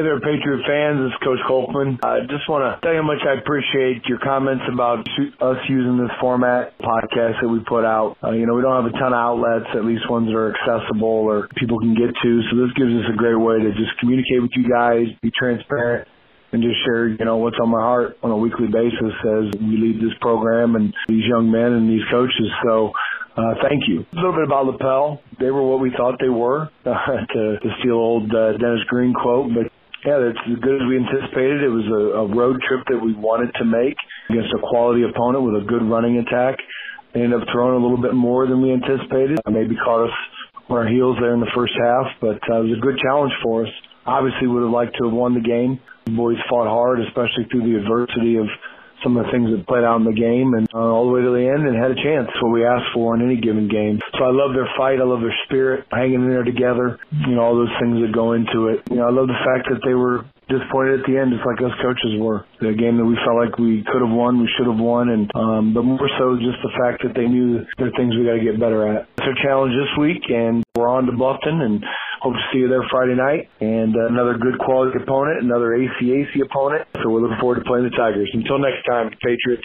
Hey there, Patriot fans. It's Coach Kolkman. I just want to tell you how much I appreciate your comments about us using this format podcast that we put out. Uh, you know, we don't have a ton of outlets, at least ones that are accessible or people can get to. So this gives us a great way to just communicate with you guys, be transparent, and just share, you know, what's on my heart on a weekly basis as we lead this program and these young men and these coaches. So uh, thank you. A little bit about Lapel. They were what we thought they were, uh, to, to steal old uh, Dennis Green quote. But yeah, it's as good as we anticipated. It was a, a road trip that we wanted to make against a quality opponent with a good running attack. They ended up throwing a little bit more than we anticipated. Maybe caught us on our heels there in the first half, but uh, it was a good challenge for us. Obviously, would have liked to have won the game. The boys fought hard, especially through the adversity of some of the things that played out in the game and uh, all the way to the end and had a chance. What we asked for in any given game. So I love their fight. I love their spirit, hanging in there together. You know all those things that go into it. You know I love the fact that they were disappointed at the end, just like us coaches were. The game that we felt like we could have won, we should have won, and um, but more so just the fact that they knew there are things we got to get better at. It's our challenge this week, and we're on to Bluffton and Hope to see you there Friday night. And uh, another good quality opponent, another ACAC opponent. So we're looking forward to playing the Tigers. Until next time, Patriots.